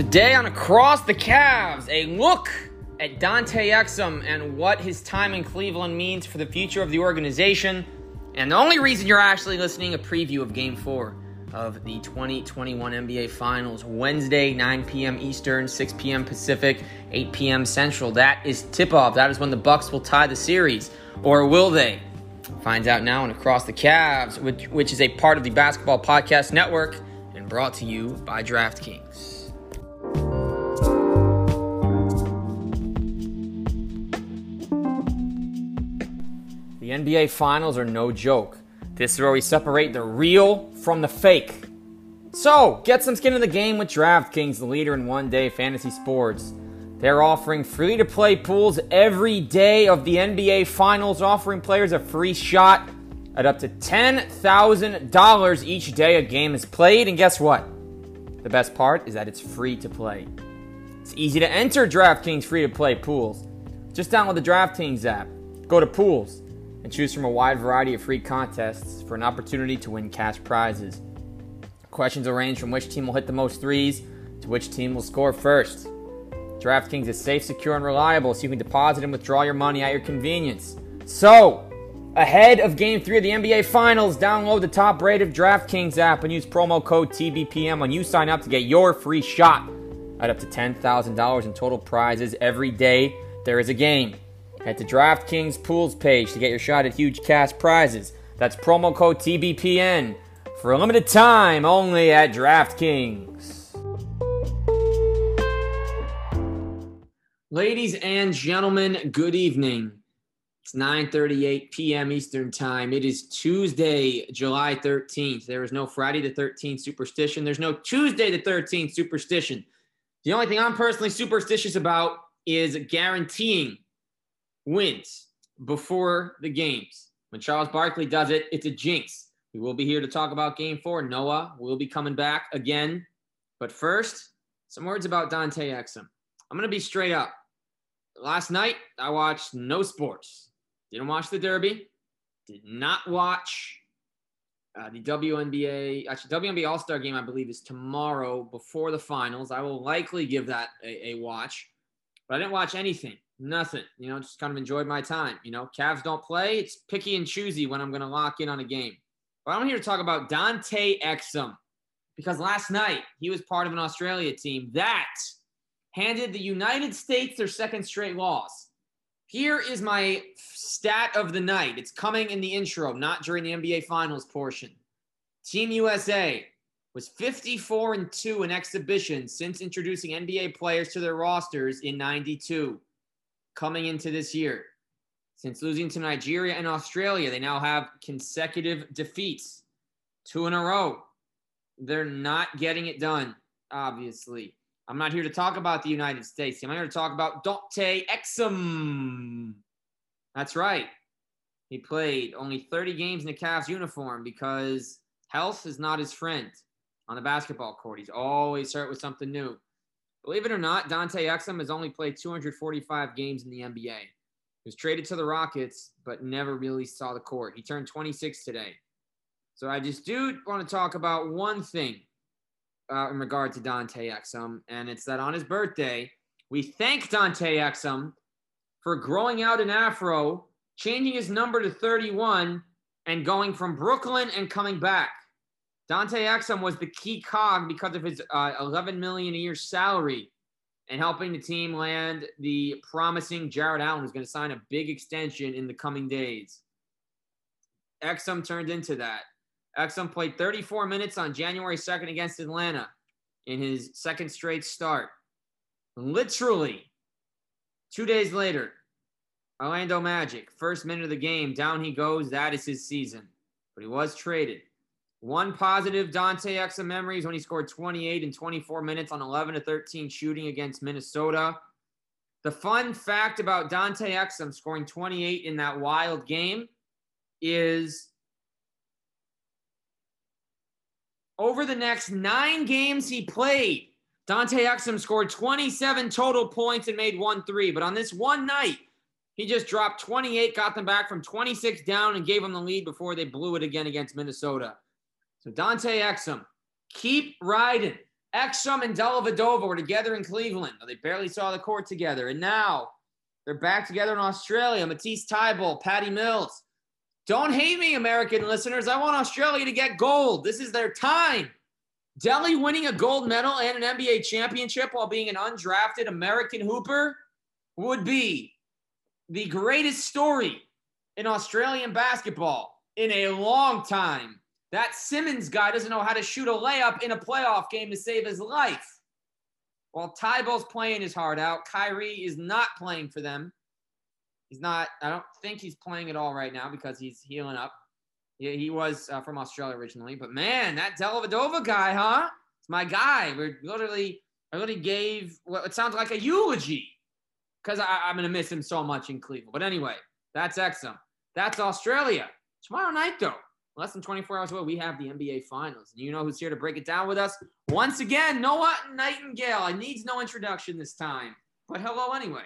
Today on Across the Cavs, a look at Dante Exum and what his time in Cleveland means for the future of the organization. And the only reason you're actually listening, a preview of Game 4 of the 2021 NBA Finals, Wednesday, 9 p.m. Eastern, 6 p.m. Pacific, 8 p.m. Central. That is tip-off. That is when the Bucks will tie the series. Or will they? Finds out now on Across the Cavs, which, which is a part of the Basketball Podcast Network and brought to you by DraftKings. The NBA Finals are no joke. This is where we separate the real from the fake. So, get some skin in the game with DraftKings, the leader in one day fantasy sports. They're offering free to play pools every day of the NBA Finals, offering players a free shot at up to $10,000 each day a game is played. And guess what? The best part is that it's free to play. It's easy to enter DraftKings free to play pools. Just download the DraftKings app, go to pools and choose from a wide variety of free contests for an opportunity to win cash prizes. Questions will range from which team will hit the most threes to which team will score first. DraftKings is safe, secure, and reliable, so you can deposit and withdraw your money at your convenience. So, ahead of Game 3 of the NBA Finals, download the top rated DraftKings app and use promo code TBPN when you sign up to get your free shot at up to $10,000 in total prizes every day there is a game. Head to DraftKings Pools page to get your shot at huge cash prizes. That's promo code TBPN for a limited time only at DraftKings. Ladies and gentlemen, good evening. It's 9:38 p.m. Eastern Time. It is Tuesday, July 13th. There is no Friday the 13th superstition. There's no Tuesday the 13th superstition. The only thing I'm personally superstitious about is guaranteeing wins before the games. When Charles Barkley does it, it's a jinx. We will be here to talk about game four. Noah will be coming back again. But first, some words about Dante Exum. I'm going to be straight up. Last night, I watched no sports. Didn't watch the Derby. Did not watch uh, the WNBA. Actually, WNBA All Star game, I believe, is tomorrow before the finals. I will likely give that a, a watch. But I didn't watch anything. Nothing. You know, just kind of enjoyed my time. You know, Cavs don't play. It's picky and choosy when I'm going to lock in on a game. But I'm here to talk about Dante Exum because last night he was part of an Australia team that handed the United States their second straight loss. Here is my stat of the night. It's coming in the intro, not during the NBA Finals portion. Team USA was 54 and 2 in exhibitions since introducing NBA players to their rosters in 92 coming into this year. Since losing to Nigeria and Australia, they now have consecutive defeats, two in a row. They're not getting it done, obviously. I'm not here to talk about the United States. I'm here to talk about Dante Exum. That's right. He played only 30 games in the Cavs uniform because health is not his friend on the basketball court. He's always start with something new. Believe it or not, Dante Exum has only played 245 games in the NBA. He was traded to the Rockets, but never really saw the court. He turned 26 today. So I just do want to talk about one thing uh, in regard to Dante Exum, and it's that on his birthday, we thank Dante Exum for growing out an afro, changing his number to 31, and going from Brooklyn and coming back. Dante Exum was the key cog because of his uh, 11 million a year salary and helping the team land the promising Jarrett Allen, who's going to sign a big extension in the coming days. Exum turned into that. Exum played 34 minutes on January 2nd against Atlanta in his second straight start. Literally, two days later, Orlando Magic, first minute of the game, down he goes. That is his season. But he was traded. One positive Dante Exum memories when he scored 28 in 24 minutes on 11 to 13 shooting against Minnesota. The fun fact about Dante Exum scoring 28 in that wild game is over the next nine games he played, Dante Exum scored 27 total points and made one three. But on this one night, he just dropped 28, got them back from 26 down, and gave them the lead before they blew it again against Minnesota. So Dante Exum, keep riding. Exum and Dellavedova were together in Cleveland. They barely saw the court together. And now they're back together in Australia. Matisse Thybulle, Patty Mills. Don't hate me, American listeners. I want Australia to get gold. This is their time. Delly winning a gold medal and an NBA championship while being an undrafted American hooper would be the greatest story in Australian basketball in a long time. That Simmons guy doesn't know how to shoot a layup in a playoff game to save his life. While Thybulle's playing his heart out, Kyrie is not playing for them. He's not, I don't think he's playing at all right now because he's healing up. Yeah, he was uh, from Australia originally, but man, that Dellavedova guy, huh? It's my guy. We're literally, I literally gave what it sounds like a eulogy because I'm to miss him so much in Cleveland. But anyway, that's Exum. That's Australia. Tomorrow night, though, less than 24 hours away, we have the NBA Finals. And you know who's here to break it down with us? Once again, Noah Nightingale. I needs no introduction this time, but hello anyway.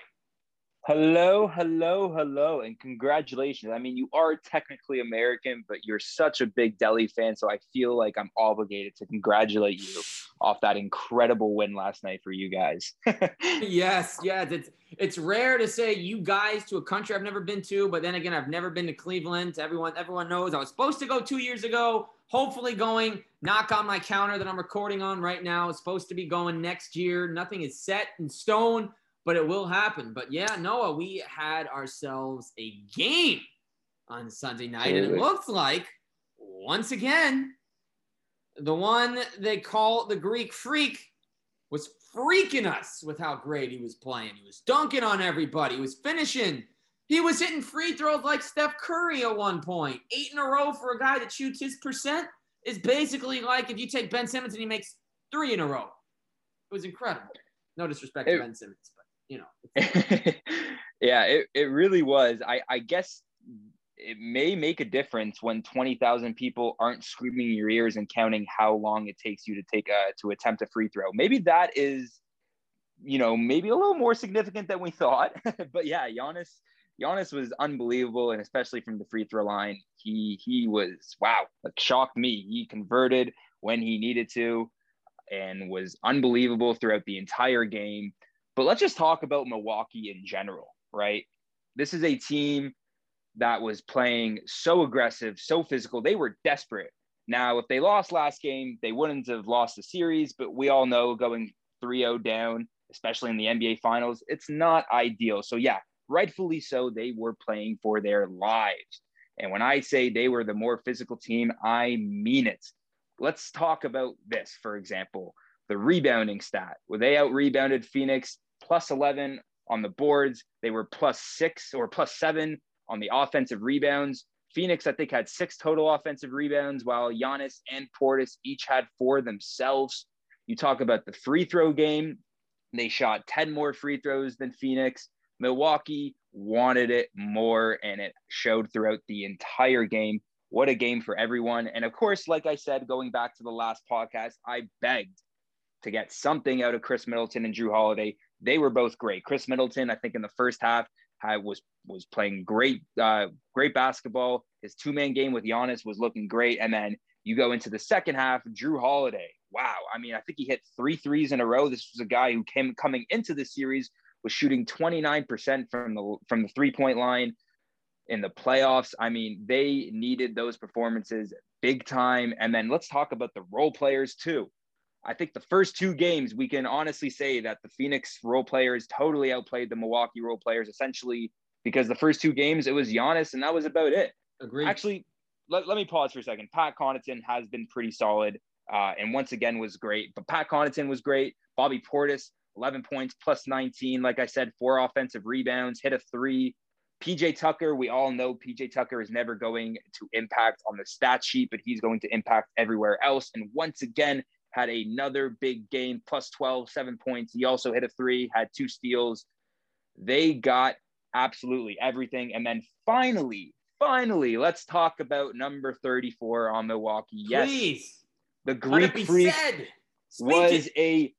Hello, hello, hello, and congratulations. I mean, you are technically American, but you're such a big Delly fan, so I feel like I'm obligated to congratulate you off that incredible win last night for you guys. yes, yes, it's it's rare to say you guys to a country I've never been to, but then again, I've never been to Cleveland. Everyone, everyone knows I was supposed to go two years ago. Hopefully, going. Knock on my counter that I'm recording on right now. It's supposed to be going next year. Nothing is set in stone but it will happen. But yeah, Noah, we had ourselves a game on Sunday night, and it looks like once again the one they call the Greek Freak was freaking us with how great he was playing. He was dunking on everybody. He was finishing. He was hitting free throws like Steph Curry at one point. Eight in a row for a guy that shoots his percent is basically like if you take Ben Simmons and he makes three in a row. It was incredible. No disrespect it, to Ben Simmons you know. yeah, it, it really was. I, I guess it may make a difference when 20,000 people aren't screaming in your ears and counting how long it takes you to take a, to attempt a free throw. Maybe that is, you know, maybe a little more significant than we thought. but yeah, Giannis, Giannis was unbelievable. And especially from the free throw line, he, he was, wow, like shocked me. He converted when he needed to and was unbelievable throughout the entire game. But let's just talk about Milwaukee in general, right? This is a team that was playing so aggressive, so physical. They were desperate. Now, if they lost last game, they wouldn't have lost the series, but we all know going 3 0 down, especially in the NBA Finals, it's not ideal. So, yeah, rightfully so, they were playing for their lives. And when I say they were the more physical team, I mean it. Let's talk about this, for example, the rebounding stat. Where they out rebounded Phoenix plus 11 on the boards. They were plus six or plus seven on the offensive rebounds. Phoenix, I think, had six total offensive rebounds, while Giannis and Portis each had four themselves. You talk about the free throw game, they shot 10 more free throws than Phoenix. Milwaukee wanted it more, and it showed throughout the entire game. What a game for everyone. And of course, like I said, going back to the last podcast, I begged to get something out of Khris Middleton and Jrue Holiday they were both great. Khris Middleton, I think in the first half, had, was was playing great, uh, great basketball. His two man game with Giannis was looking great, and then you go into the second half, Jrue Holiday. Wow, I mean, I think he hit three threes in a row. This was a guy who came coming into the series was shooting 29% from the from the three point line in the playoffs. I mean, they needed those performances big time. And then let's talk about the role players too. I think the first two games, we can honestly say that the Phoenix role players totally outplayed the Milwaukee role players, essentially because the first two games it was Giannis and that was about it. Agreed. Actually, let, let me pause for a second. Pat Connaughton has been pretty solid uh, and once again was great. But Pat Connaughton was great. Bobby Portis, 11 points plus 19. Like I said, four offensive rebounds, hit a three. PJ Tucker, we all know PJ Tucker is never going to impact on the stat sheet, but he's going to impact everywhere else. And once again, had another big game, plus 12, seven points. He also hit a three, had two steals. They got absolutely everything. And then finally, finally, let's talk about number 34 on Milwaukee. Yes. Please. The Greek freak was a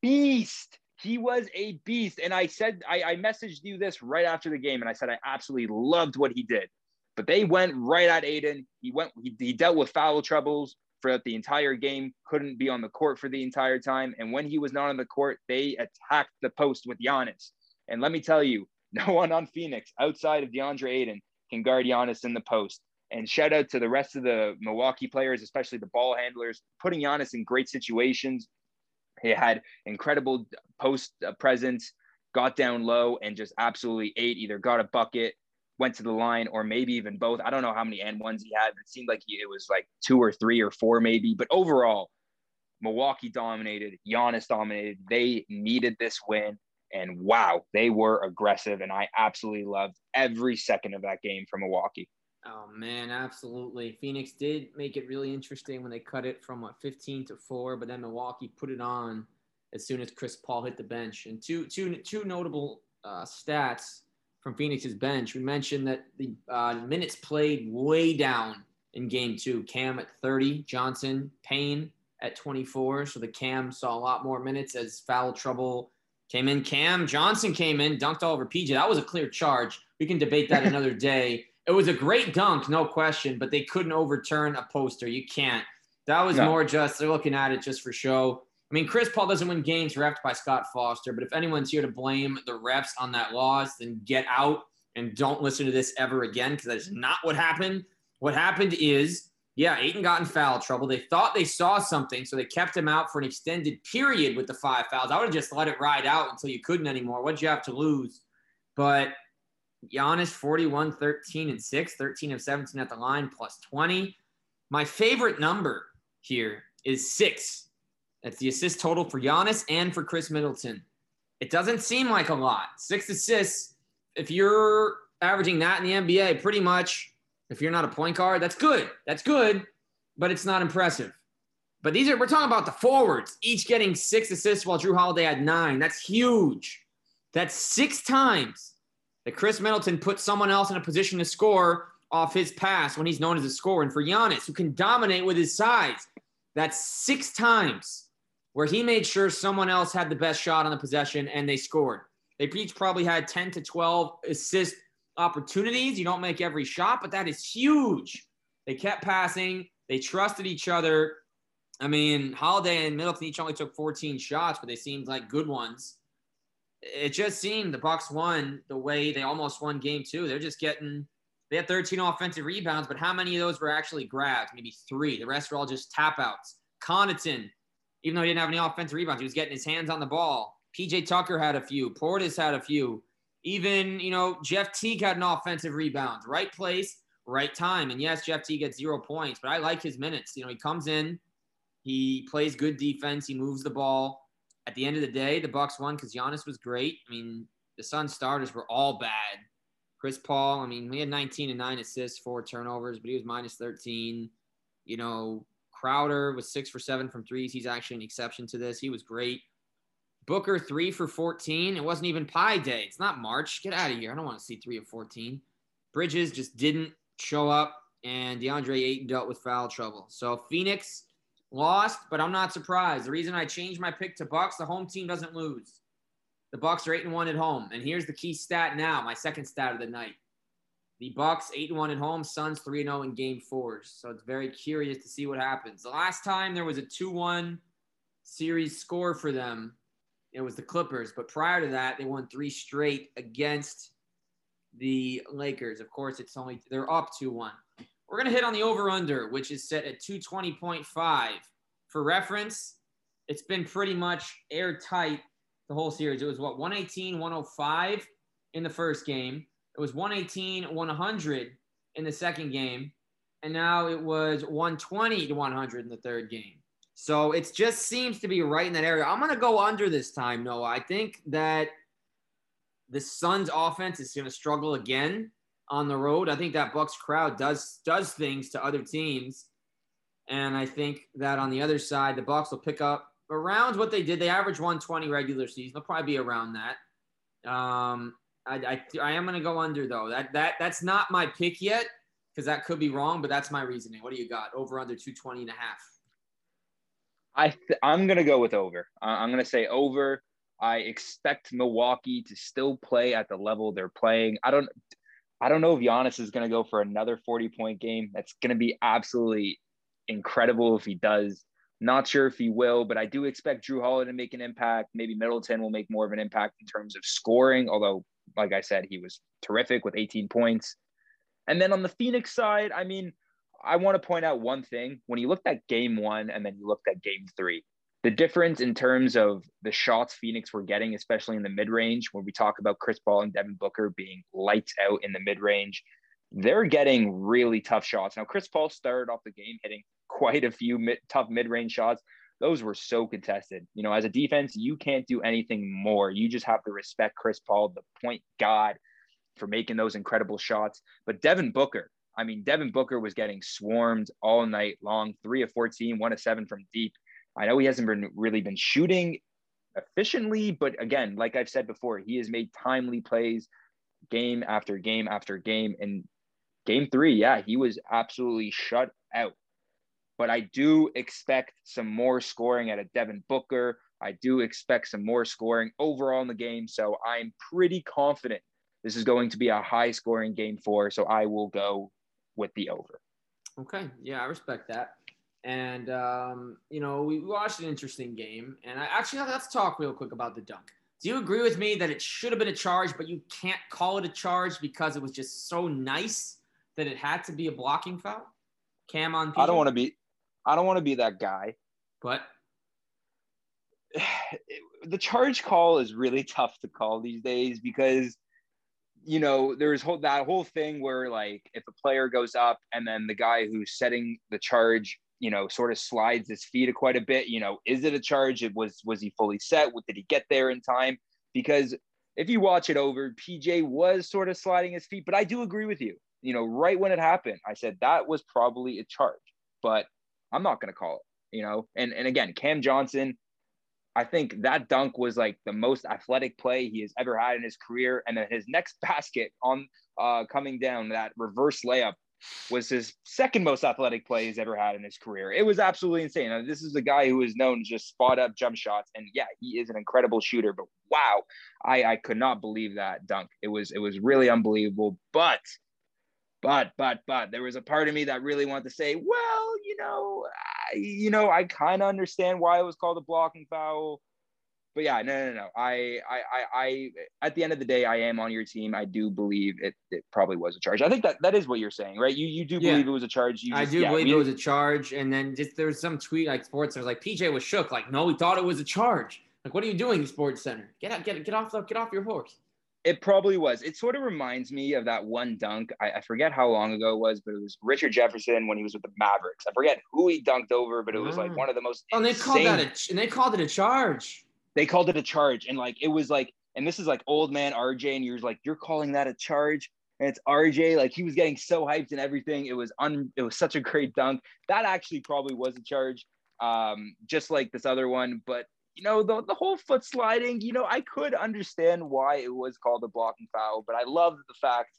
beast. He was a beast. And I said, I, I messaged you this right after the game, and I said I absolutely loved what he did. But they went right at Ayton. He went, he, he dealt with foul troubles throughout the entire game, couldn't be on the court for the entire time. And when he was not on the court, they attacked the post with Giannis. And let me tell you, no one on Phoenix outside of DeAndre Ayton can guard Giannis in the post. And shout out to the rest of the Milwaukee players, especially the ball handlers, putting Giannis in great situations. He had incredible post presence, got down low, and just absolutely ate. Either got a bucket, went to the line, or maybe even both. I don't know how many and ones he had. It seemed like he, it was like two or three or four, maybe. But overall, Milwaukee dominated. Giannis dominated. They needed this win. And wow, they were aggressive. And I absolutely loved every second of that game from Milwaukee. Oh man, absolutely. Phoenix did make it really interesting when they cut it from what 15 to 4, but then Milwaukee put it on as soon as Chris Paul hit the bench. And two two two notable uh, stats from Phoenix's bench. We mentioned that the uh, minutes played way down in game 2. Cam at 30, Johnson, Payne at 24, so the Cam saw a lot more minutes as foul trouble came in. Cam Johnson came in, dunked all over PJ. That was a clear charge. We can debate that another day. It was a great dunk, no question, but they couldn't overturn a poster. You can't. That was no. more just they're looking at it just for show. I mean, Chris Paul doesn't win games refed by Scott Foster, but if anyone's here to blame the refs on that loss, then get out and don't listen to this ever again because that is not what happened. What happened is, yeah, Ayton got in foul trouble. They thought they saw something, so they kept him out for an extended period with the five fouls. I would have just let it ride out until you couldn't anymore. What'd you have to lose? But Giannis 41, 13, and 6, 13 of 17 at the line, plus 20. My favorite number here is six. That's the assist total for Giannis and for Khris Middleton. It doesn't seem like a lot. Six assists. If you're averaging that in the NBA, pretty much, if you're not a point guard, that's good. That's good, but it's not impressive. But these are, we're talking about the forwards, each getting six assists while Jrue Holiday had nine. That's huge. That's six times that Khris Middleton put someone else in a position to score off his pass when he's known as a scorer. And for Giannis, who can dominate with his size, that's six times where he made sure someone else had the best shot on the possession and they scored. They each probably had 10 to 12 assist opportunities. You don't make every shot, but that is huge. They kept passing, they trusted each other. I mean, Holiday and Middleton each only took 14 shots, but they seemed like good ones it just seemed the Bucks won the way they almost won game two. They're just getting they had 13 offensive rebounds, but how many of those were actually grabbed? Maybe three. The rest were all just tap outs. Connaughton, even though he didn't have any offensive rebounds, he was getting his hands on the ball. PJ Tucker had a few. Portis had a few. Even, you know, Jeff Teague had an offensive rebound. Right place, right time. And yes, Jeff Teague gets zero points, but I like his minutes. You know, he comes in, he plays good defense, he moves the ball at the end of the day, the Bucks won because Giannis was great. I mean, the Sun starters were all bad. Chris Paul, I mean, he had 19 and 9 assists, four turnovers, but he was minus 13. You know, Crowder was six for seven from threes. He's actually an exception to this. He was great. Booker, three for 14. It wasn't even Pi Day. It's not March. Get out of here. I don't want to see three of 14. Bridges just didn't show up, and DeAndre Ayton dealt with foul trouble. So Phoenix Lost, but I'm not surprised. The reason I changed my pick to Bucks, the home team doesn't lose. The Bucks are eight and one at home, and here's the key stat now, my second stat of the night. The Bucks eight and one at home, Suns three and zero oh in Game Four. So it's very curious to see what happens. The last time there was a two one series score for them, it was the Clippers. But prior to that, they won three straight against the Lakers. Of course, it's only they're up two one. We're going to hit on the over under, which is set at 220.5. For reference, it's been pretty much airtight the whole series. It was what 118, 105 in the first game. It was 118, 100 in the second game. And now it was 120 to 100 in the third game. So it just seems to be right in that area. I'm going to go under this time, Noah. I think that the Suns offense is going to struggle again on the road. I think that Bucks crowd does does things to other teams, and I think that on the other side, the Bucks will pick up around what they did. They average 120 regular season. They'll probably be around that. Um, I, I, I am going to go under though. That that that's not my pick yet because that could be wrong, but that's my reasoning. What do you got? Over under 220 and a half. I th- I'm going to go with over. I'm going to say over. I expect Milwaukee to still play at the level they're playing. I don't I don't know if Giannis is going to go for another 40 point game. That's going to be absolutely incredible if he does. Not sure if he will, but I do expect Jrue Holiday to make an impact. Maybe Middleton will make more of an impact in terms of scoring, although, like I said, he was terrific with 18 points. And then on the Phoenix side, I mean, I want to point out one thing. When you looked at game one and then you looked at game three, the difference in terms of the shots Phoenix were getting, especially in the mid range, when we talk about Chris Paul and Devin Booker being lights out in the mid range, they're getting really tough shots. Now, Chris Paul started off the game hitting quite a few mid, tough mid range shots. Those were so contested. You know, as a defense, you can't do anything more. You just have to respect Chris Paul, the point god, for making those incredible shots. But Devin Booker, I mean, Devin Booker was getting swarmed all night long, three of 14, one of seven from deep. I know he hasn't been really been shooting efficiently, but again, like I've said before, he has made timely plays game after game after game. And game three, yeah, he was absolutely shut out. But I do expect some more scoring at a Devin Booker. I do expect some more scoring overall in the game. So I'm pretty confident this is going to be a high scoring game four. So I will go with the over. Okay. Yeah, I respect that. And, um, you know, we watched an interesting game. And I actually, let's talk real quick about the dunk. Do you agree with me that it should have been a charge, but you can't call it a charge because it was just so nice that it had to be a blocking foul? Cam on. PJ? I don't want to be. I don't want to be that guy. But the charge call is really tough to call these days because you know, there's whole that whole thing where like if a player goes up and then the guy who's setting the charge, you know, sort of slides his feet quite a bit, you know, is it a charge? It was was he fully set? Did he get there in time? Because if you watch it over, PJ was sort of sliding his feet, but I do agree with you. You know, right when it happened, I said that was probably a charge, but I'm not going to call it. You know, and and again, Cam Johnson, I think that dunk was like the most athletic play he has ever had in his career. And then his next basket on uh, coming down, that reverse layup, was his second most athletic play he's ever had in his career. It was absolutely insane. Now, this is a guy who is known to just spot up jump shots, and yeah, he is an incredible shooter. But wow, I I could not believe that dunk. It was it was really unbelievable. But but but but there was a part of me that really wanted to say, well, you know, I, you know, I kind of understand why it was called a blocking foul. But yeah, no, no, no. I, I, I, I, at the end of the day, I am on your team. I do believe it. It probably was a charge. I think that that is what you're saying, right? You, you do believe yeah. it was a charge. Just, I do yeah, believe it was a charge. And then just there was some tweet like Sports. I was like, PJ was shook. Like, no, we thought it was a charge. Like, what are you doing, SportsCenter? Get out, get get off the, get off your horse. It probably was. It sort of reminds me of that one dunk. I, I, forget how long ago it was, but it was Richard Jefferson when he was with the Mavericks. I forget who he dunked over, but it was like ah. one of the most. Oh, and they called that a, and they called it a charge. They called it a charge, and like it was like, and this is like old man RJ, and you're like, you're calling that a charge, and it's RJ. Like he was getting so hyped and everything. It was un. It was such a great dunk. That actually probably was a charge, um, just like this other one, but you know, the, the whole foot sliding, you know, I could understand why it was called a blocking foul, but I love the fact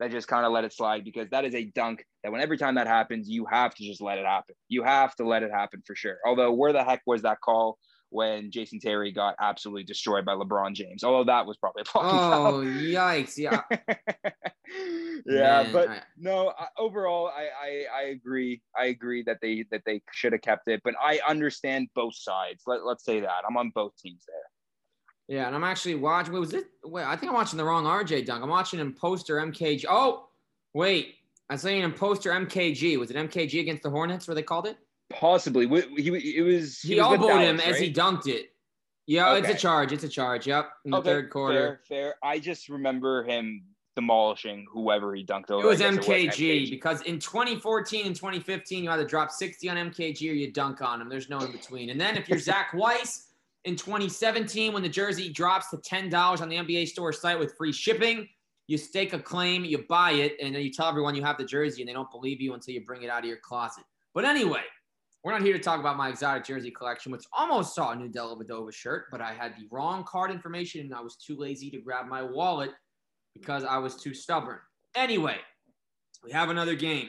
that just kind of let it slide because that is a dunk that when every time that happens, you have to just let it happen. You have to let it happen for sure. Although, where the heck was that call? when Jason Terry got absolutely destroyed by LeBron James. Although that was probably a blocking oh, foul. Oh, yikes! Yeah, yeah, Man, but I... no. Overall, I, I I agree. I agree that they that they should have kept it, but I understand both sides. Let Let's say that I'm on both teams there. Yeah, and I'm actually watching. Wait, was it? Wait, I think I'm watching the wrong RJ dunk. I'm watching him poster MKG. Oh, wait, I'm saying in poster MKG. Was it MKG against the Hornets? Where they called it? Possibly. He, it was. He, he was elbowed Dallas, him right? as he dunked it. Yeah, okay. it's a charge. It's a charge. Yep. In the okay, third quarter. Fair, fair. I just remember him demolishing whoever he dunked over. It was, MKG, it was MKG, because in 2014 and 2015, you either drop 60 on MKG or you dunk on him. There's no in between. And then if you're Zach Weiss in 2017, when the jersey drops to $10 on the NBA store site with free shipping, you stake a claim, you buy it, and then you tell everyone you have the jersey and they don't believe you until you bring it out of your closet. But anyway, we're not here to talk about my exotic jersey collection, which almost saw a new Dellavedova shirt, but I had the wrong card information and I was too lazy to grab my wallet because I was too stubborn. Anyway, we have another game.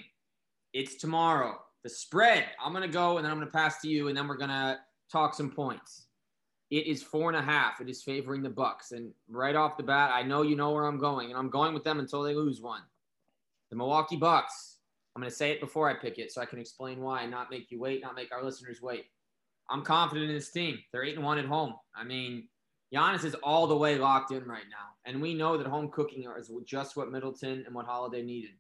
It's tomorrow. The spread, I'm going to go and then I'm going to pass to you and then we're going to talk some points. It is four and a half. It is favoring the Bucks. And right off the bat, I know you know where I'm going, and I'm going with them until they lose one. The Milwaukee Bucks I'm going to say it before I pick it so I can explain why and not make you wait, not make our listeners wait. I'm confident in this team. They're eight and one at home. I mean, Giannis is all the way locked in right now. And we know that home cooking is just what Middleton and what Holiday needed.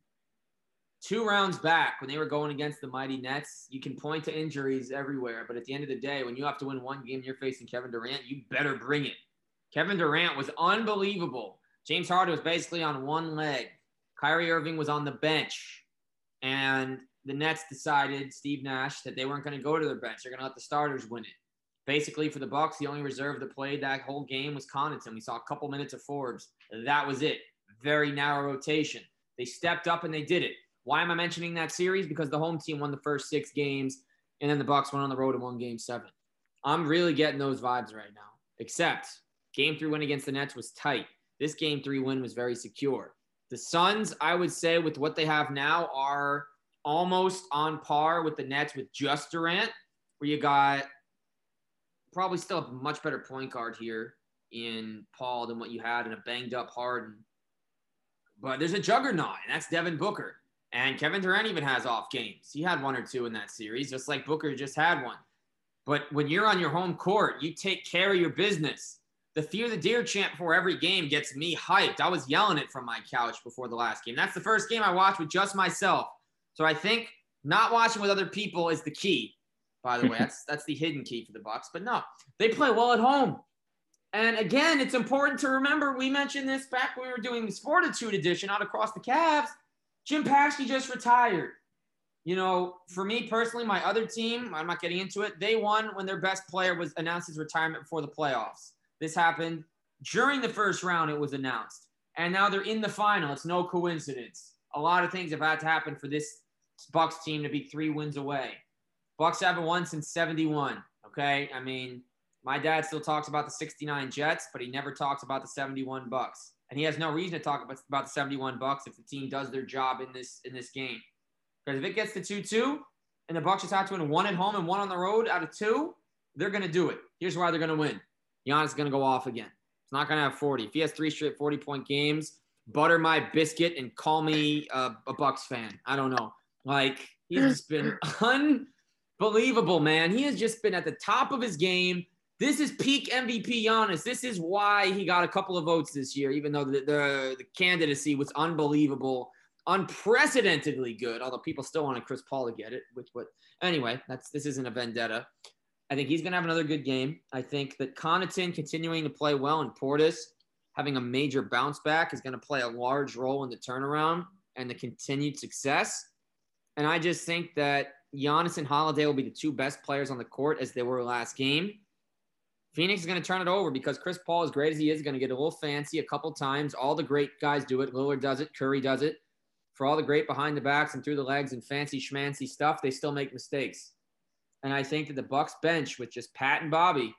Two rounds back, when they were going against the mighty Nets, you can point to injuries everywhere. But at the end of the day, when you have to win one game, you're facing Kevin Durant, you better bring it. Kevin Durant was unbelievable. James Harden was basically on one leg. Kyrie Irving was on the bench. And the Nets decided, Steve Nash, that they weren't going to go to their bench. They're going to let the starters win it. Basically, for the Bucks, the only reserve that played that whole game was Connaughton. We saw a couple minutes of Forbes. That was it. Very narrow rotation. They stepped up and they did it. Why am I mentioning that series? Because the home team won the first six games, and then the Bucks went on the road and won Game Seven. I'm really getting those vibes right now. Except Game Three win against the Nets was tight. This Game Three win was very secure. The Suns, I would say, with what they have now, are almost on par with the Nets with just Durant, where you got probably still a much better point guard here in Paul than what you had in a banged up Harden. But there's a juggernaut, and that's Devin Booker. And Kevin Durant even has off games. He had one or two in that series, just like Booker just had one. But when you're on your home court, you take care of your business. The Fear the Deer chant before every game gets me hyped. I was yelling it from my couch before the last game. That's the first game I watched with just myself. So I think not watching with other people is the key. By the way, that's that's the hidden key for the Bucks. But no, they play well at home. And again, it's important to remember. We mentioned this back when we were doing the Fortitude edition out across the Cavs. Jim Paschke just retired. You know, for me personally, my other team, I'm not getting into it. They won when their best player was announced his retirement before the playoffs. This happened during the first round. It was announced, and now they're in the final. It's no coincidence. A lot of things have had to happen for this Bucks team to be three wins away. Bucks haven't won since 71. Okay. I mean, my dad still talks about the 69 Jets, but he never talks about the 71 Bucks. And he has no reason to talk about, about the 71 Bucks if the team does their job in this in this game. Because if it gets to 2-2 and the Bucks just have to win one at home and one on the road out of two, they're gonna do it. Here's why they're gonna win. Giannis is gonna go off again. It's not gonna have 40. If he has three straight 40 point games, butter my biscuit and call me a, a Bucks fan. I don't know. Like he's been unbelievable, man. He has just been at the top of his game. This is peak MVP Giannis. This is why he got a couple of votes this year, even though the, the, the candidacy was unbelievable, unprecedentedly good. Although people still wanted Chris Paul to get it, which what anyway, that's this isn't a vendetta. I think he's gonna have another good game. I think that Connaughton continuing to play well and Portis having a major bounce back is going to play a large role in the turnaround and the continued success. And I just think that Giannis and Holiday will be the two best players on the court as they were last game. Phoenix is going to turn it over because Chris Paul, as great as he is, going to get a little fancy a couple times. All the great guys do it. Lillard does it. Curry does it. For all the great behind the backs and through the legs and fancy schmancy stuff, they still make mistakes. And I think that the Bucks bench with just Pat and Bobby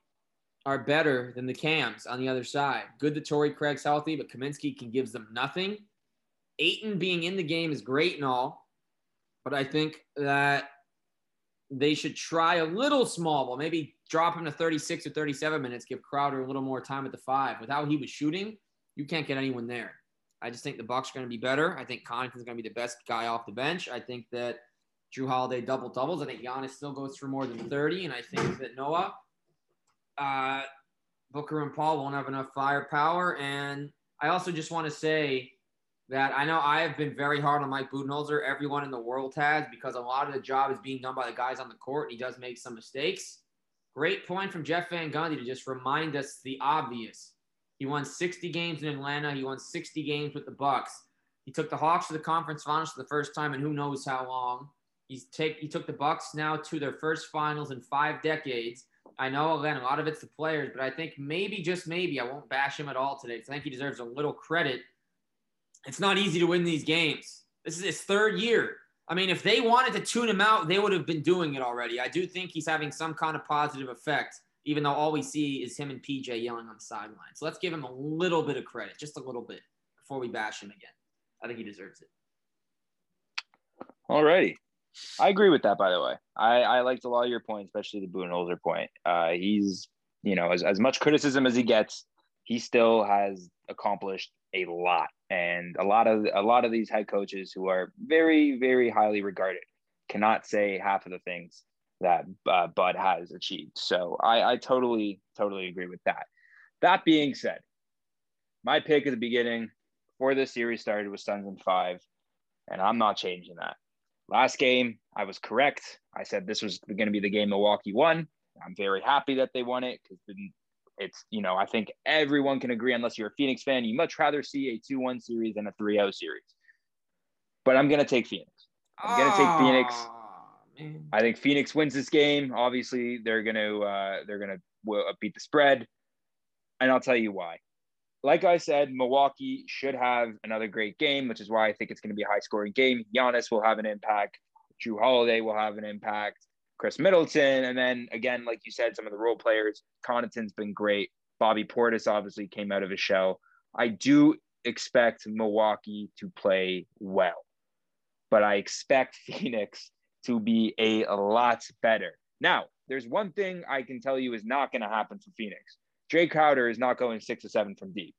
are better than the Cams on the other side. Good that Torrey Craig's healthy, but Kaminsky can gives them nothing. Ayton being in the game is great and all, but I think that they should try a little small ball, maybe drop him to 36 or 37 minutes, give Crowder a little more time at the five. With how he was shooting, you can't get anyone there. I just think the Bucks are going to be better. I think Connaughton's going to be the best guy off the bench. I think that Jrue Holiday double doubles. I think Giannis still goes for more than 30, and I think that Noah, uh, Booker, and Paul won't have enough firepower. And I also just want to say that I know I have been very hard on Mike Budenholzer. Everyone in the world has because a lot of the job is being done by the guys on the court. And he does make some mistakes. Great point from Jeff Van Gundy to just remind us the obvious. He won 60 games in Atlanta. He won 60 games with the Bucks. He took the Hawks to the conference finals for the first time and who knows how long. He's take he took the Bucks now to their first finals in five decades. I know again a lot of it's the players, but I think maybe just maybe I won't bash him at all today. I think he deserves a little credit it's not easy to win these games. This is his third year. I mean, if they wanted to tune him out, they would have been doing it already. I do think he's having some kind of positive effect, even though all we see is him and PJ yelling on the sideline. So let's give him a little bit of credit, just a little bit, before we bash him again. I think he deserves it. All righty. I agree with that, by the way. I, I liked a lot of your points, especially the Budenholzer point. Uh, he's, you know, as, as much criticism as he gets, he still has accomplished a lot And a lot of a lot of these head coaches who are very very highly regarded cannot say half of the things that uh, Bud has achieved. So I, I totally totally agree with that. That being said, my pick at the beginning before this series started was Suns in five, and I'm not changing that. Last game, I was correct. I said this was going to be the game Milwaukee won. I'm very happy that they won it because it's, you know, I think everyone can agree, unless you're a Phoenix fan, you much rather see a 2 1 series than a 3 0 series. But I'm going to take Phoenix. I'm going to take Phoenix. Man. I think Phoenix wins this game. Obviously, they're going to uh, they're going to beat the spread, and I'll tell you why like I said, Milwaukee should have another great game, which is why I think it's going to be a high scoring game. Giannis will have an impact. Jrue Holiday will have an impact. Khris Middleton. And then again, like you said, some of the role players, Connaughton's been great. Bobby Portis obviously came out of his shell. I do expect Milwaukee to play well, but I expect Phoenix to be a lot better. Now, there's one thing I can tell you is not going to happen for Phoenix. Jae Crowder is not going six or seven from deep.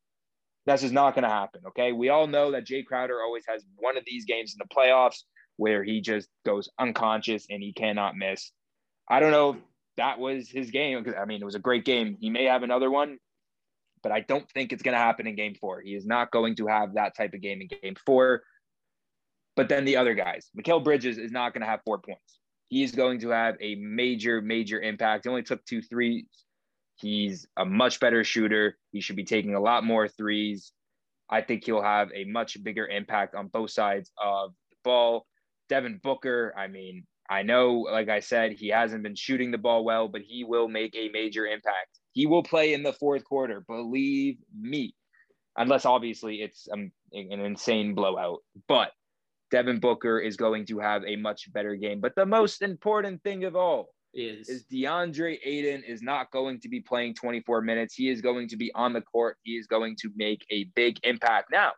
That's just not going to happen. Okay. We all know that Jae Crowder always has one of these games in the playoffs where he just goes unconscious and he cannot miss. I don't know if that was his game. Because I mean, it was a great game. He may have another one, but I don't think it's going to happen in game four. He is not going to have that type of game in game four. But then the other guys, Mikal Bridges is not going to have four points. He is going to have a major, major impact. He only took two threes He's a much better shooter. He should be taking a lot more threes. I think he'll have a much bigger impact on both sides of the ball. Devin Booker, I mean, I know, like I said, he hasn't been shooting the ball well, but he will make a major impact. He will play in the fourth quarter, believe me, unless obviously it's um, an insane blowout. But Devin Booker is going to have a much better game. But the most important thing of all, is is DeAndre Ayton is not going to be playing 24 minutes. He is going to be on the court. He is going to make a big impact. Now,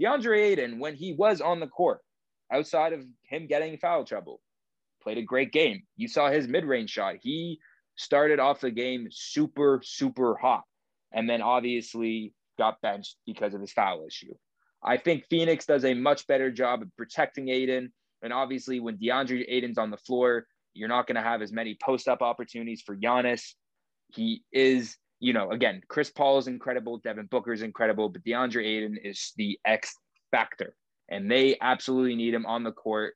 DeAndre Ayton, when he was on the court, outside of him getting foul trouble, played a great game. You saw his mid-range shot. He started off the game super, super hot. And then obviously got benched because of his foul issue. I think Phoenix does a much better job of protecting Ayton. And obviously, when DeAndre Ayton's on the floor, you're not going to have as many post up opportunities for Giannis. He is, you know, again, Chris Paul is incredible. Devin Booker is incredible, but DeAndre Ayton is the X factor. And they absolutely need him on the court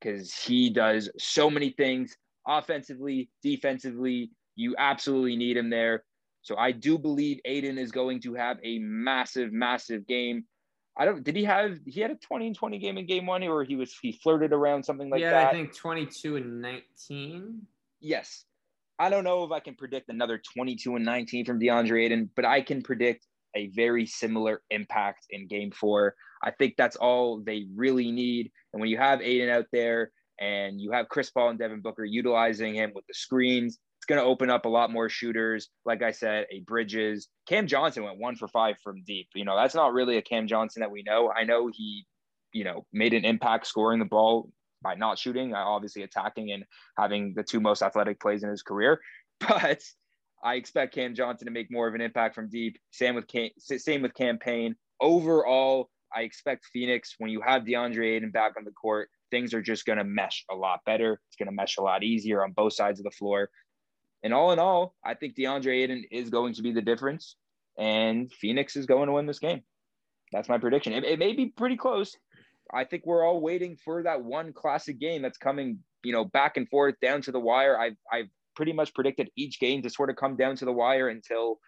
because he does so many things offensively, defensively. You absolutely need him there. So I do believe Ayton is going to have a massive, massive game. I don't. Did he have? He had a twenty and twenty game in game one, or he was he flirted around something like yeah, that. Yeah, I think twenty two and nineteen. Yes, I don't know if I can predict another twenty two and nineteen from DeAndre Ayton, but I can predict a very similar impact in game four. I think that's all they really need. And when you have Ayton out there and you have Chris Paul and Devin Booker utilizing him with the screens, it's going to open up a lot more shooters. Like I said, a Bridges. Cam Johnson went one for five from deep. You know, that's not really a Cam Johnson that we know. I know he, you know, made an impact scoring the ball by not shooting, obviously attacking and having the two most athletic plays in his career. But I expect Cam Johnson to make more of an impact from deep. Same with Cam, same with Cam Payne. Overall, I expect Phoenix when you have DeAndre Ayton back on the court, things are just going to mesh a lot better. It's going to mesh a lot easier on both sides of the floor. And all in all, I think DeAndre Ayton is going to be the difference, and Phoenix is going to win this game. That's my prediction. It, it may be pretty close. I think we're all waiting for that one classic game that's coming, you know, back and forth down to the wire. I've I've pretty much predicted each game to sort of come down to the wire until,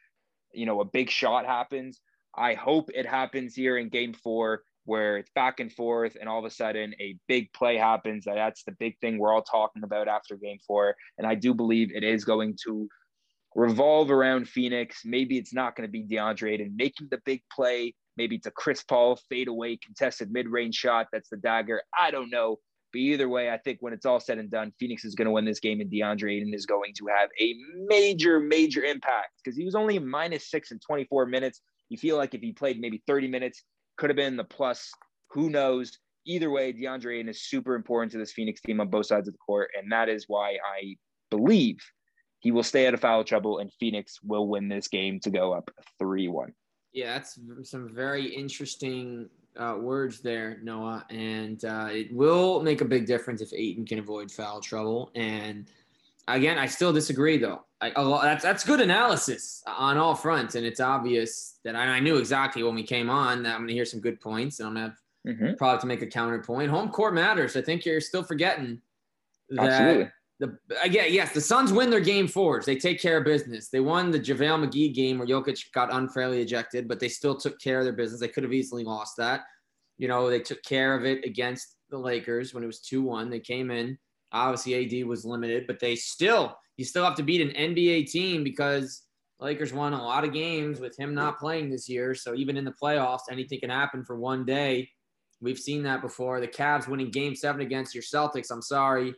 you know, a big shot happens. I hope it happens here in game four where it's back and forth and all of a sudden a big play happens. That's the big thing we're all talking about after game four. And I do believe it is going to revolve around Phoenix. Maybe it's not going to be DeAndre Ayton making the big play. Maybe it's a Chris Paul fadeaway contested mid range shot. That's the dagger. I don't know. But either way, I think when it's all said and done, Phoenix is going to win this game, and DeAndre Ayton is going to have a major, major impact because he was only minus six in 24 minutes. You feel like if he played maybe 30 minutes, could have been the plus. Who knows? Either way, DeAndre Ayton is super important to this Phoenix team on both sides of the court. And that is why I believe he will stay out of foul trouble and Phoenix will win this game to go up 3 1. Yeah, that's some very interesting uh, words there, Noah. And uh, it will make a big difference if Ayton can avoid foul trouble. And again, I still disagree, though. I, that's that's good analysis on all fronts, and it's obvious that I, I knew exactly when we came on that I'm going to hear some good points, and I'm going to have mm-hmm. probably to make a counterpoint. Home court matters. I think you're still forgetting that Absolutely. The again, yes, the Suns win their game fours. They take care of business. They won the JaVale McGee game where Jokic got unfairly ejected, but they still took care of their business. They could have easily lost that. You know, they took care of it against the Lakers when it was 2-1. They came in. Obviously, AD was limited, but they still you still have to beat an NBA team because Lakers won a lot of games with him not playing this year. So even in the playoffs, anything can happen for one day. We've seen that before. The Cavs winning game seven against your Celtics. I'm sorry.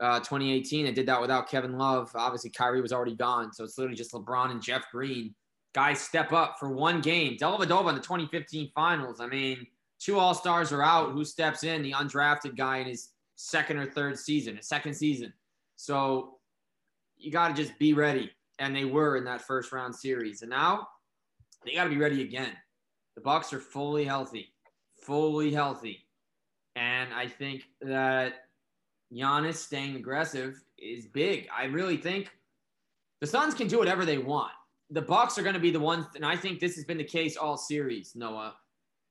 Uh, 2018, they did that without Kevin Love. Obviously, Kyrie was already gone. So it's literally just LeBron and Jeff Green. Guys step up for one game. Dellavedova in the 2015 finals. I mean, two All Stars are out. Who steps in? The undrafted guy in his second or third season, his second season. So you got to just be ready. And they were in that first round series. And now they got to be ready again. The Bucks are fully healthy, fully healthy. And I think that Giannis staying aggressive is big. I really think the Suns can do whatever they want. The Bucks are going to be the ones, and I think this has been the case all series. Noah,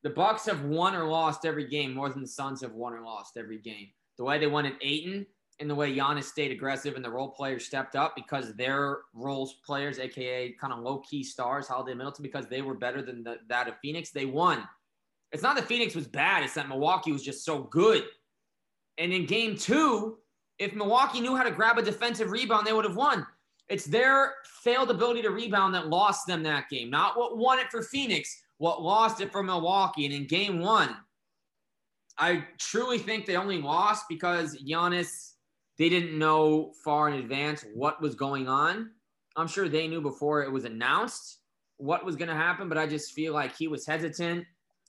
the Bucks have won or lost every game more than the Suns have won or lost every game. The way they won at Ayton, and the way Giannis stayed aggressive and the role players stepped up because their role players, aka kind of low key stars, Holiday Middleton, because they were better than the, that of Phoenix, they won. It's not that Phoenix was bad; it's that Milwaukee was just so good. And in Game Two, if Milwaukee knew how to grab a defensive rebound, they would have won. It's their failed ability to rebound that lost them that game, not what won it for Phoenix, what lost it for Milwaukee. And in Game One, I truly think they only lost because Giannis they didn't know far in advance what was going on. I'm sure they knew before it was announced what was going to happen, but I just feel like he was hesitant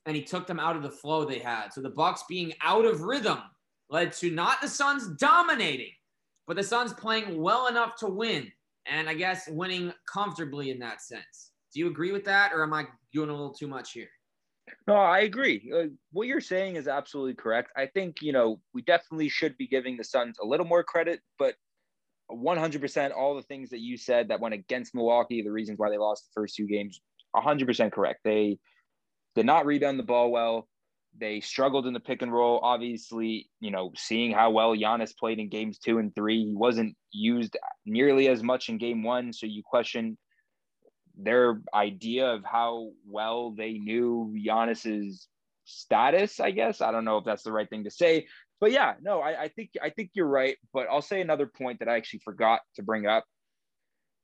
and he took them out of the flow they had. So the Bucks being out of rhythm led to not the Suns dominating, but the Suns playing well enough to win, and I guess winning comfortably in that sense. Do you agree with that, or am I doing a little too much here? No, I agree. Uh, what you're saying is absolutely correct. I think, you know, we definitely should be giving the Suns a little more credit, but 100% all the things that you said that went against Milwaukee, the reasons why they lost the first two games, 100% correct. They did not rebound the ball well. They struggled in the pick and roll. Obviously, you know, seeing how well Giannis played in games two and three, he wasn't used nearly as much in game one. So you question their idea of how well they knew Giannis's status, I guess. I don't know if that's the right thing to say. But yeah, no, I, I think I think you're right. But I'll say another point that I actually forgot to bring up.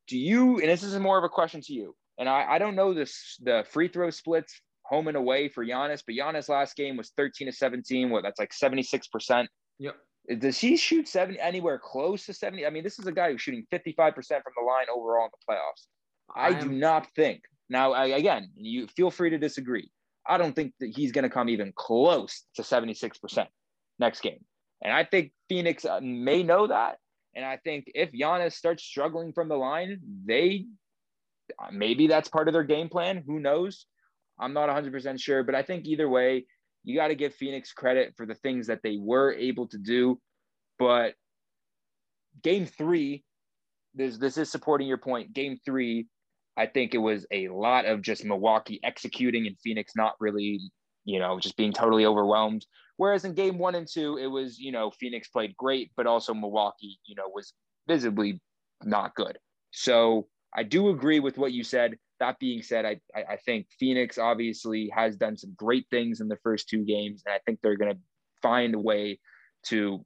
Do you, and this is more of a question to you, and I, I don't know this the free throw splits home and away for Giannis, but Giannis last game was 13 to 17. What that's like 76%. Yep. Does he shoot 70 anywhere close to 70? I mean, this is a guy who's shooting 55% from the line overall in the playoffs. I, I do not think. Now, I, again, you feel free to disagree. I don't think that he's going to come even close to 76% next game. And I think Phoenix uh, may know that. And I think if Giannis starts struggling from the line, they uh, maybe that's part of their game plan. Who knows? I'm not 100% sure. But I think either way, you got to give Phoenix credit for the things that they were able to do. But game three, this, this is supporting your point. Game three, I think it was a lot of just Milwaukee executing and Phoenix not really, you know, just being totally overwhelmed. Whereas in game one and two, it was, you know, Phoenix played great, but also Milwaukee, you know, was visibly not good. So I do agree with what you said. That being said, I, I think Phoenix obviously has done some great things in the first two games, and I think they're going to find a way to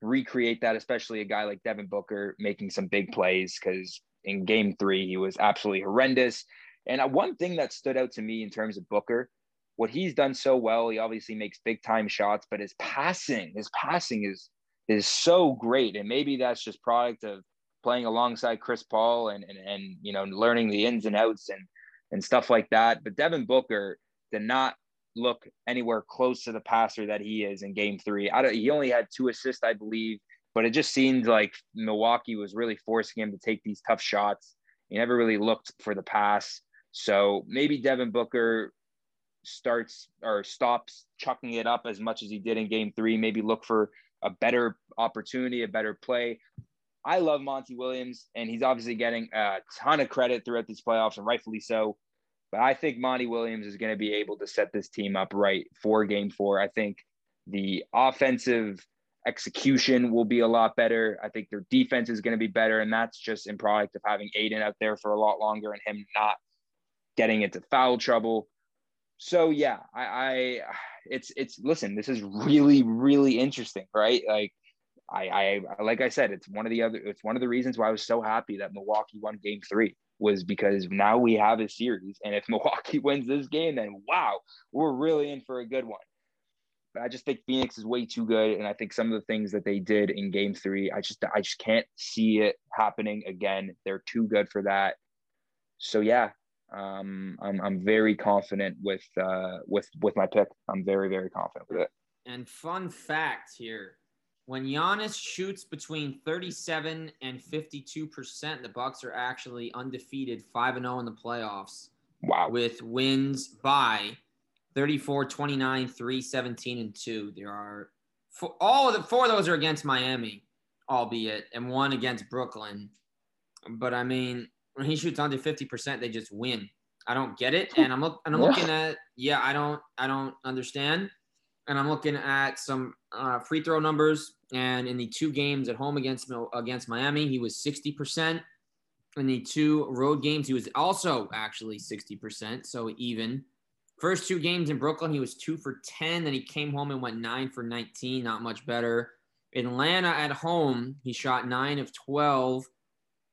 recreate that, especially a guy like Devin Booker making some big plays because in game three. He was absolutely horrendous. And uh, one thing that stood out to me in terms of Booker, what he's done so well, he obviously makes big time shots, but his passing, his passing is is so great. And maybe that's just product of playing alongside Chris Paul and and, and you know learning the ins and outs and and stuff like that. But Devin Booker did not look anywhere close to the passer that he is in game three. I don't, he only had two assists, I believe but it just seemed like Milwaukee was really forcing him to take these tough shots. He never really looked for the pass. So maybe Devin Booker starts or stops chucking it up as much as he did in game three. Maybe look for a better opportunity, a better play. I love Monty Williams, and he's obviously getting a ton of credit throughout these playoffs, and rightfully so. But I think Monty Williams is going to be able to set this team up right for game four. I think the offensive execution will be a lot better. I think their defense is going to be better. And that's just in product of having Ayton out there for a lot longer and him not getting into foul trouble. So yeah, I, I it's it's listen, this is really, really interesting, right? Like I, I like I said, it's one of the other it's one of the reasons why I was so happy that Milwaukee won game three was because now we have a series. And if Milwaukee wins this game, then wow, we're really in for a good one. But I just think Phoenix is way too good, and I think some of the things that they did in Game Three, I just I just can't see it happening again. They're too good for that. So yeah, um, I'm I'm very confident with uh, with with my pick. I'm very very confident with it. And fun fact here: when Giannis shoots between 37 and 52 percent, the Bucks are actually undefeated, five and zero oh in the playoffs. Wow! With wins by 34, 29, 3, 17, and 2. There are four, all of the four of those are against Miami, albeit, and one against Brooklyn. But I mean, when he shoots under 50%, they just win. I don't get it. And I'm look and I'm looking at yeah, I don't I don't understand. And I'm looking at some uh, free throw numbers. And in the two games at home against against Miami, he was 60%. In the two road games, he was also actually 60%, so even. First two games in Brooklyn, he was two for 10. Then he came home and went nine for 19, not much better. Atlanta at home, he shot nine of 12.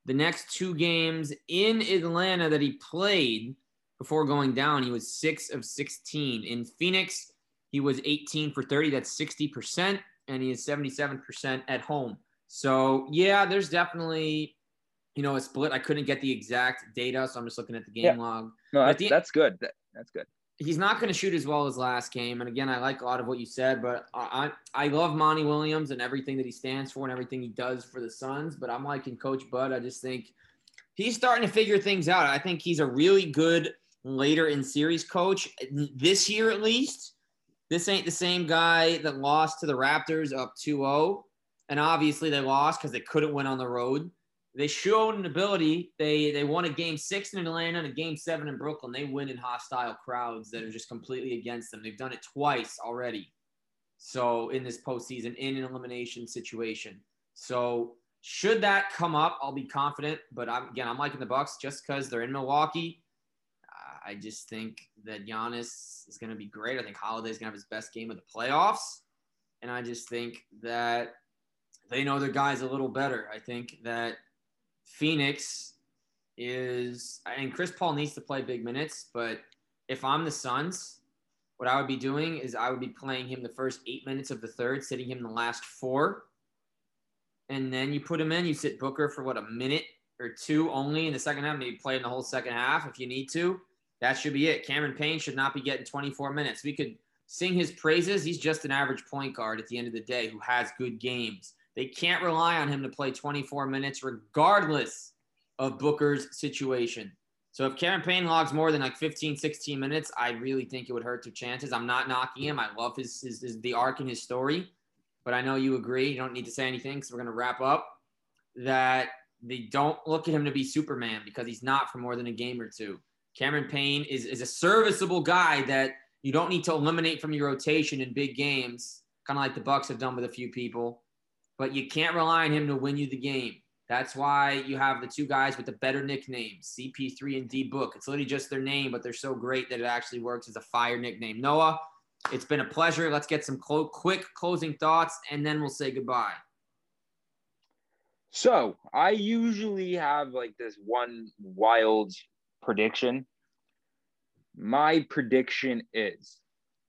The next two games in Atlanta that he played before going down, he was six of 16. In Phoenix, he was 18 for 30. That's 60%. And he is 77% at home. So, yeah, there's definitely, you know, a split. I couldn't get the exact data. So I'm just looking at the game yeah. log. No, that's, the, that's good. That, that's good he's not going to shoot as well as last game. And again, I like a lot of what you said, but I I love Monty Williams and everything that he stands for and everything he does for the Suns. But I'm liking Coach Bud. I just think he's starting to figure things out. I think he's a really good later in series coach this year at least. This ain't the same guy that lost to the Raptors up 2-0. And obviously they lost because they couldn't win on the road they showed an ability. They they won a game six in Atlanta and a game seven in Brooklyn. They win in hostile crowds that are just completely against them. They've done it twice already. So in this postseason, in an elimination situation. So should that come up, I'll be confident. But I'm, again, I'm liking the Bucks just because they're in Milwaukee. I just think that Giannis is going to be great. I think Holiday's going to have his best game of the playoffs, and I just think that they know their guys a little better. I think that Phoenix is, and Chris Paul needs to play big minutes, but if I'm the Suns, what I would be doing is I would be playing him the first eight minutes of the third, sitting him the last four. And then you put him in, you sit Booker for what, a minute or two only in the second half, maybe play in the whole second half if you need to. That should be it. Cameron Payne should not be getting 24 minutes. We could sing his praises. He's just an average point guard at the end of the day who has good games. They can't rely on him to play 24 minutes regardless of Booker's situation. So if Cameron Payne logs more than like 15, 16 minutes, I really think it would hurt their chances. I'm not knocking him. I love his, his, his the arc in his story, but I know you agree. You don't need to say anything because we're going to wrap up. That they don't look at him to be Superman because he's not for more than a game or two. Cameron Payne is, is a serviceable guy that you don't need to eliminate from your rotation in big games, kind of like the Bucks have done with a few people but you can't rely on him to win you the game. That's why you have the two guys with the better nicknames, CP3 and D Book. It's literally just their name, but they're so great that it actually works as a fire nickname. Noah, it's been a pleasure. Let's get some clo- quick closing thoughts, and then we'll say goodbye. So I usually have like this one wild prediction. My prediction is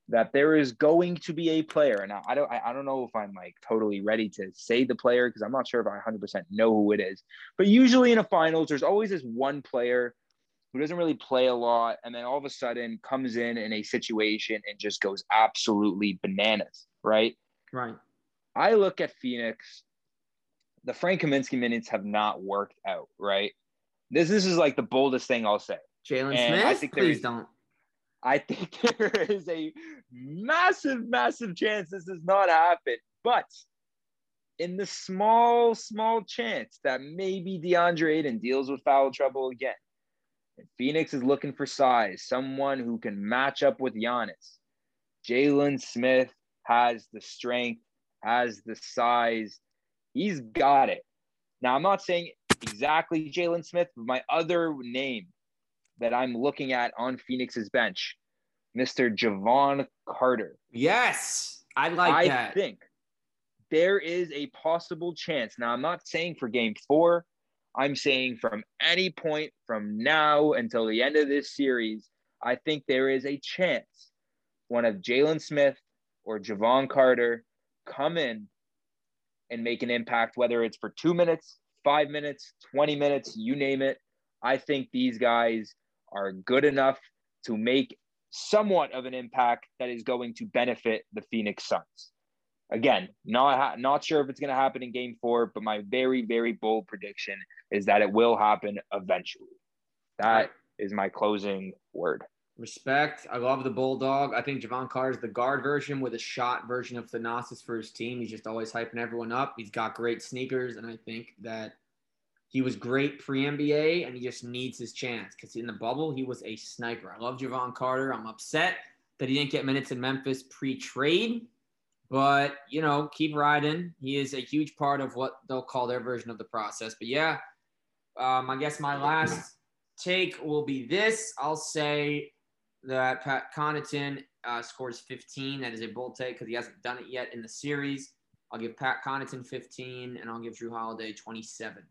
that there is going to be a player. Now I don't I, I don't know if I'm like totally ready to say the player because I'm not sure if I 100% know who it is. But usually in a finals, there's always this one player who doesn't really play a lot, and then all of a sudden comes in in a situation and just goes absolutely bananas. Right. Right. I look at Phoenix. The Frank Kaminsky minutes have not worked out. Right. This this is like the boldest thing I'll say. Jalen Smith, I think please don't. I think there is a massive, massive chance this does not happen. But in the small, small chance that maybe DeAndre Ayton deals with foul trouble again, and Phoenix is looking for size, someone who can match up with Giannis. Jalen Smith has the strength, has the size. He's got it. Now, I'm not saying exactly Jalen Smith, but my other name that I'm looking at on Phoenix's bench, Mr. Jevon Carter. Yes, I like I that. I think there is a possible chance. Now, I'm not saying for game four, I'm saying from any point from now until the end of this series, I think there is a chance one of Jalen Smith or Jevon Carter come in and make an impact, whether it's for two minutes, five minutes, 20 minutes, you name it. I think these guys are good enough to make somewhat of an impact that is going to benefit the Phoenix Suns. Again, not not sure if it's going to happen in Game Four, but my very very bold prediction is that it will happen eventually. That is my closing word. Respect. I love the Bulldog. I think Jevon Carter is the guard version with a shot version of Thanasis for his team. He's just always hyping everyone up. He's got great sneakers, and I think that he was great pre NBA, and he just needs his chance because in the bubble he was a sniper. I love Jevon Carter. I'm upset that he didn't get minutes in Memphis pre trade, but you know, keep riding. He is a huge part of what they'll call their version of the process. But yeah, um, I guess my last take will be this. I'll say that Pat Connaughton uh, scores 15. That is a bold take because he hasn't done it yet in the series. I'll give Pat Connaughton 15, and I'll give Jrue Holiday 27.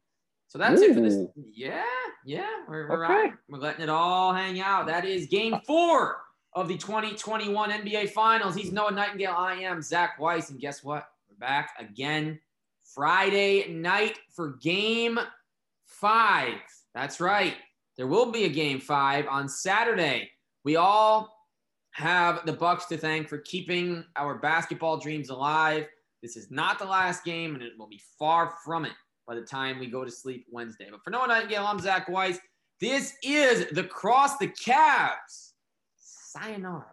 So that's Ooh. it for this. Yeah, yeah, we're, we're, okay. right. we're letting it all hang out. That is game four of the 2021 NBA Finals. He's Noah Nightingale. I am Zach Weiss. And guess what? We're back again Friday night for game five. That's right. There will be a game five on Saturday. We all have the Bucks to thank for keeping our basketball dreams alive. This is not the last game, and it will be far from it by the time we go to sleep Wednesday. But for Noah Nightingale, I'm Zach Weiss. This is the Cross the Cavs. Sayonara.